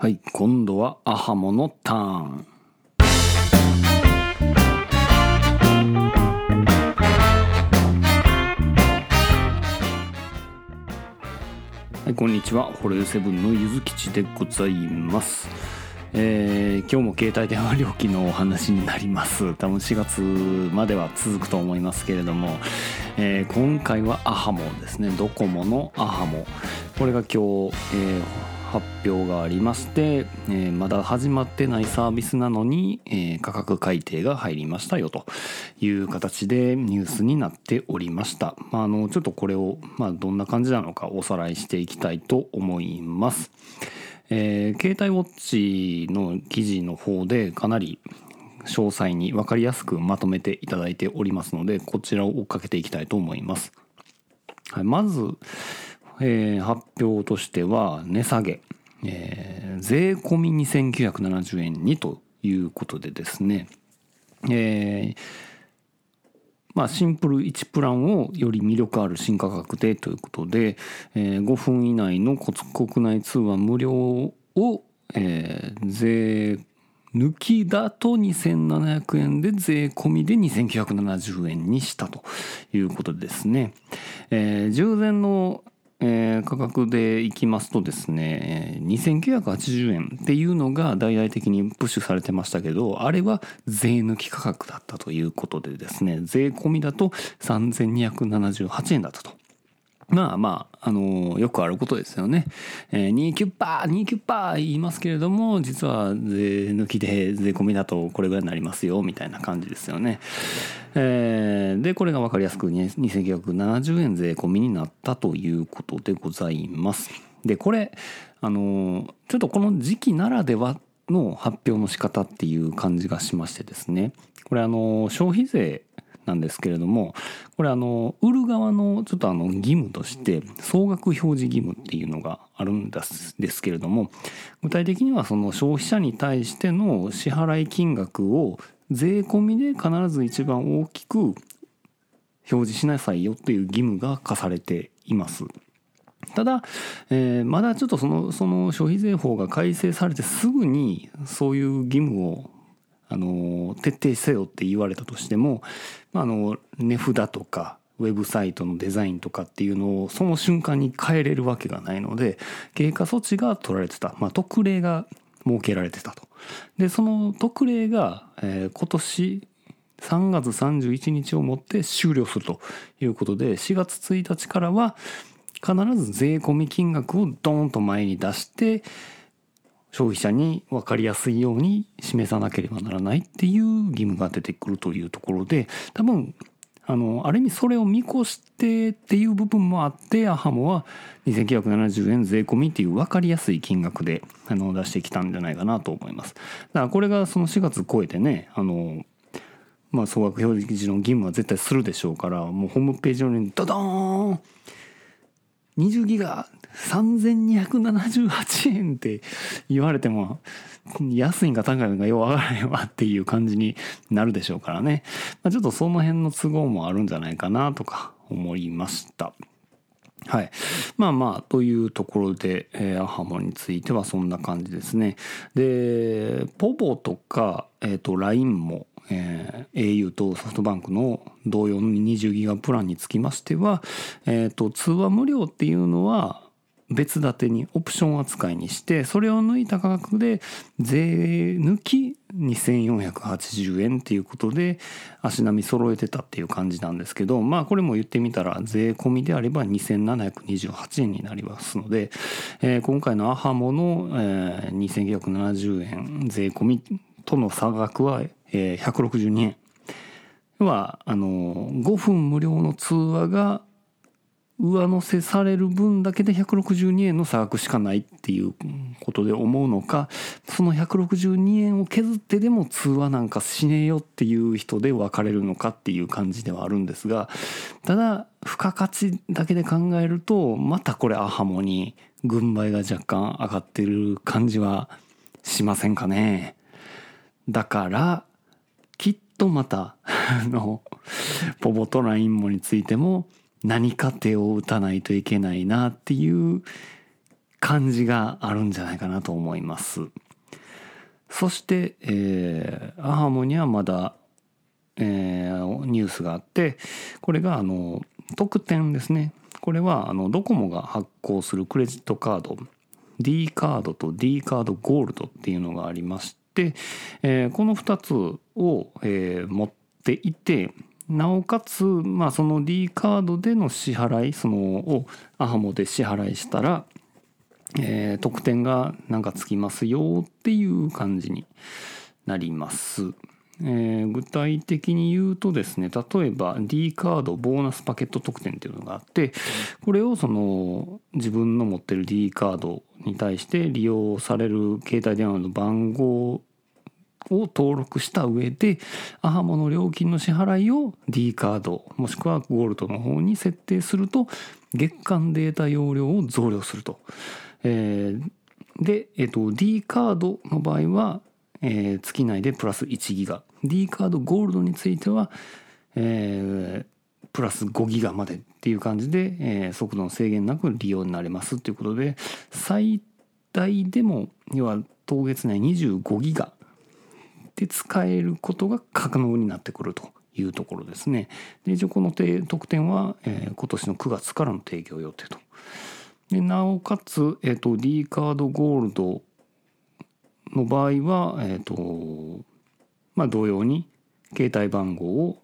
はい今度はアハモのターン。はいこんにちは。ホレルセブンのゆずきちでございます。えー今日も携帯電話料金のお話になります。多分4月までは続くと思いますけれども、えー今回はアハモですね。ドコモのアハモ。これが今日、えー発表がありまして、えーまだ始まってないサービスなのに、えー価格改定が入りましたよという形でニュースになっておりました、まあ、あのちょっとこれを、まあ、どんな感じなのかおさらいしていきたいと思います。えー携帯ウォッチの記事の方でかなり詳細に分かりやすくまとめていただいておりますのでこちらを追っかけていきたいと思います、はい、まず、えー発表としては値下げ、えー税込み2970円にということでですねえーまあ、シンプル1プランをより魅力ある新価格でということで、え5分以内の国内通話無料を、え税抜きだと2700円で税込みで2970円にしたということですね、えー従前のえー価格でいきますとですね2980円っていうのが大々的にプッシュされてましたけどあれは税抜き価格だったということでですね税込みだと3278円だったと。まあまあ、あのよくあることですよね。えー、2キュッパー、2キュッパー言いますけれども、実は税抜きで税込みだとこれぐらいになりますよ、みたいな感じですよね。えーで、これが分かりやすく2970円税込みになったということでございます。で、これ、あのちょっとこの時期ならではの発表の仕方っていう感じがしましてですね。これあの消費税なんですけれどもこれあの売る側のちょっとあの義務として総額表示義務っていうのがあるんですですけれども具体的にはその消費者に対しての支払い金額を税込みで必ず一番大きく表示しなさいよっていう義務が課されています。ただ、えーまだちょっとそのその消費税法が改正されてすぐにそういう義務をあの徹底せよって言われたとしても、まあ、あの値札とかウェブサイトのデザインとかっていうのをその瞬間に変えれるわけがないので経過措置が取られてた、まあ、特例が設けられてたと。でその特例が、えー今年3月31日をもって終了するということで4月1日からは必ず税込み金額をドーンと前に出して消費者に分かりやすいように示さなければならないっていう義務が出てくるというところで多分あのある意味それを見越してっていう部分もあってアハモは2970円税込みっていう分かりやすい金額であの出してきたんじゃないかなと思います。だからこれがその4月超えてねあのまあ総額表示の義務は絶対するでしょうからもうホームページ上にドドーン20ギガ3278円って言われても安いんか高いのかようわからへんわっていう感じになるでしょうからね、まあ、ちょっとその辺の都合もあるんじゃないかなとか思いました。はい。まあまあ、というところで、えーアハモについてはそんな感じですね。で、ポボとか、えっ、と、LINE も、えー au とソフトバンクの同様の20ギガプランにつきましては、えっ、と、通話無料っていうのは、別立てにオプション扱いにしてそれを抜いた価格で税抜き2480円っていうことで足並み揃えてたっていう感じなんですけどまあこれも言ってみたら税込みであれば2728円になりますので、えー今回のアハモの、えー2970円税込みとの差額は、えー162円はあの5分無料の通話が上乗せされる分だけで162円の差額しかないっていうことで思うのかその162円を削ってでも通話なんかしねえよっていう人で分かれるのかっていう感じではあるんですがただ付加価値だけで考えるとまたこれアハモに軍配が若干上がってる感じはしませんかね。だからきっとまたのポボとラインモについても何か手を打たないといけないなっていう感じがあるんじゃないかなと思います。そして、えー、アハモにはまだ、えー、ニュースがあってこれがあの特典ですね。これはあのドコモが発行するクレジットカード。D カードと D カードゴールドっていうのがありまして、えー、この2つを、えー、持っていてなおかつ、まあ、その D カードでの支払いそのをアハモで支払いしたら、えー、特典がなんかつきますよっていう感じになります。えー、具体的に言うとですね例えば D カードボーナスパケット特典っていうのがあってこれをその自分の持ってる D カードに対して利用される携帯電話の番号を登録した上でアハモの料金の支払いを D カードもしくはゴールドの方に設定すると月間データ容量を増量すると。えー、で、えっと、D カードの場合は、えー、月内でプラス1ギガ D カードゴールドについては、えー、プラス5ギガまでっていう感じで、えー、速度の制限なく利用になれますっていうことで最大でも要は当月内25ギガで使えることが可能になってくるというところですね。で一応この特典は、えー、今年の9月からの提供予定と。でなおかつ、えーと、D カードゴールドの場合は、えーとまあ、同様に携帯番号を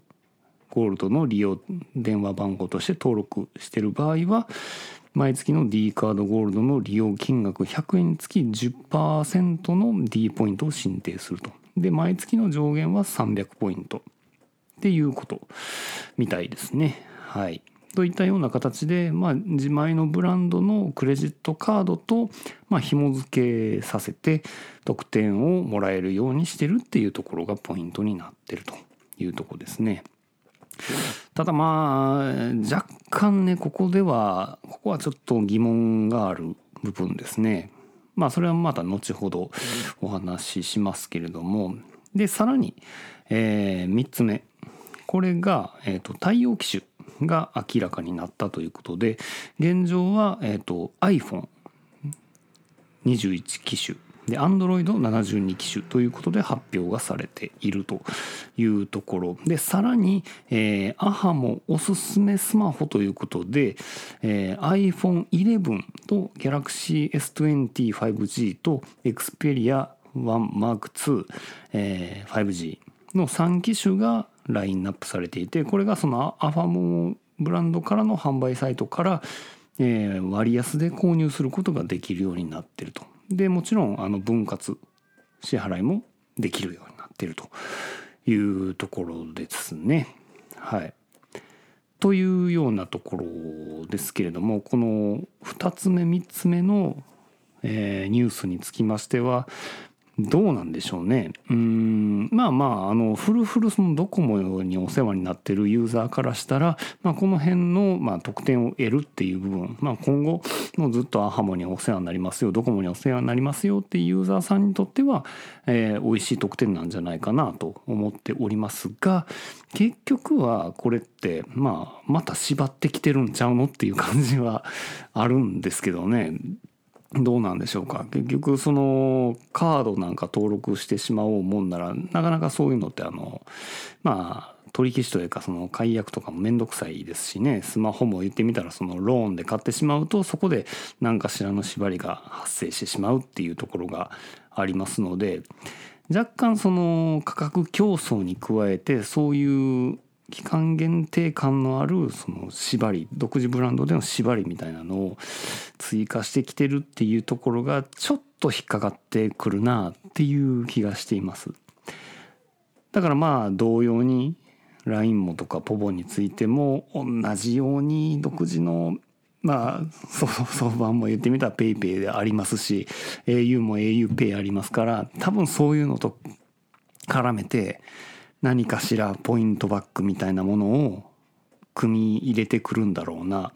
ゴールドの利用電話番号として登録してる場合は毎月の D カードゴールドの利用金額100円につき10%の D ポイントを申請すると。で毎月の上限は300ポイントっていうことみたいですね。はい。といったような形で、まあ、自前のブランドのクレジットカードと、まあ、紐付けさせて得点をもらえるようにしてるっていうところがポイントになってるというとこですね。ただまあ若干ねここではここはちょっと疑問がある部分ですね。まあそれはまた後ほどお話ししますけれども。でさらに、えー、3つ目。これが、えーと、対応機種が明らかになったということで現状は、えーと、iPhone21 機種で Android72 機種ということで発表がされているというところでさらに、えー、アハもおすすめスマホということで、えー、iPhone11 と Galaxy S20-5G と Xperia 1 Mark II、えー、5G の3機種がラインナップされていてこれがそのアファモブランドからの販売サイトから、えー、割安で購入することができるようになってると。でもちろんあの分割支払いもできるようになっているというところですね。はい、というようなところですけれどもこの2つ目3つ目の、えー、ニュースにつきましてはどうなんでしょうね。うん、まあまあ、あの、フルフルそのドコモにお世話になってるユーザーからしたら、まあこの辺の、まあ、特典を得るっていう部分、まあ今後、もうずっとアハモにお世話になりますよ、ドコモにお世話になりますよっていうユーザーさんにとっては、えー、美味しい特典なんじゃないかなと思っておりますが、結局はこれって、まあ、また縛ってきてるんちゃうのっていう感じはあるんですけどね。どうなんでしょうか。結局そのカードなんか登録してしまおうもんならなかなかそういうのってあのまあ取り消しというかその解約とかも面倒くさいですしね。スマホも言ってみたらそのローンで買ってしまうとそこで何かしらの縛りが発生してしまうっていうところがありますので若干その価格競争に加えてそういう期間限定感のあるその縛り独自ブランドでの縛りみたいなのを追加してきてるっていうところがちょっと引っかかってくるなっていう気がしています。だからまあ同様に LINE もとかポボについても同じように独自のまあ相場も言ってみたら PayPay でありますし au も auPay ありますから多分そういうのと絡めて何かしらポイントバックみたいなものを組み入れてくるんだろうな。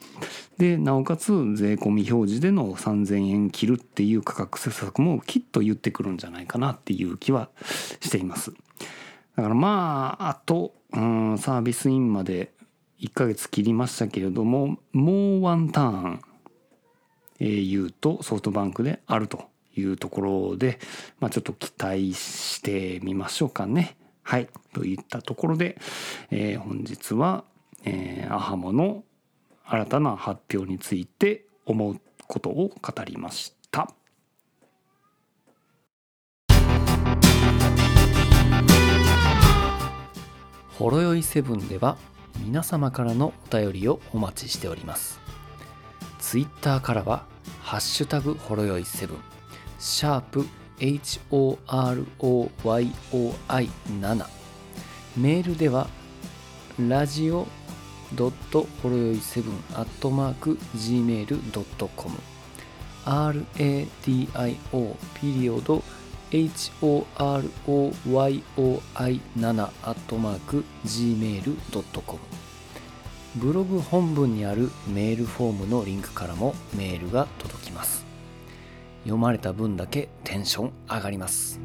で、なおかつ税込み表示での3000円切るっていう価格施策もきっと言ってくるんじゃないかなっていう気はしています。だからまあ、あと、うん、サービスインまで1ヶ月切りましたけれども、もうワンターン au とソフトバンクであるというところで、まあ、ちょっと期待してみましょうかね。はい。といったところで、えー、本日は、えー、アハモの新たな発表について思うことを語りました。ほろよいセブンでは皆様からのお便りをお待ちしております。ツイッターからは、ハッシュタグほろよいセブン、シャープ HOROYOI7 メールではラジオドットほろよい7アットマーク gmail.com radio ピリオド horoyoi7 アットマーク gmail.com ブログ本文にあるメールフォームのリンクからもメールが届きます。読まれた分だけテンション上がります。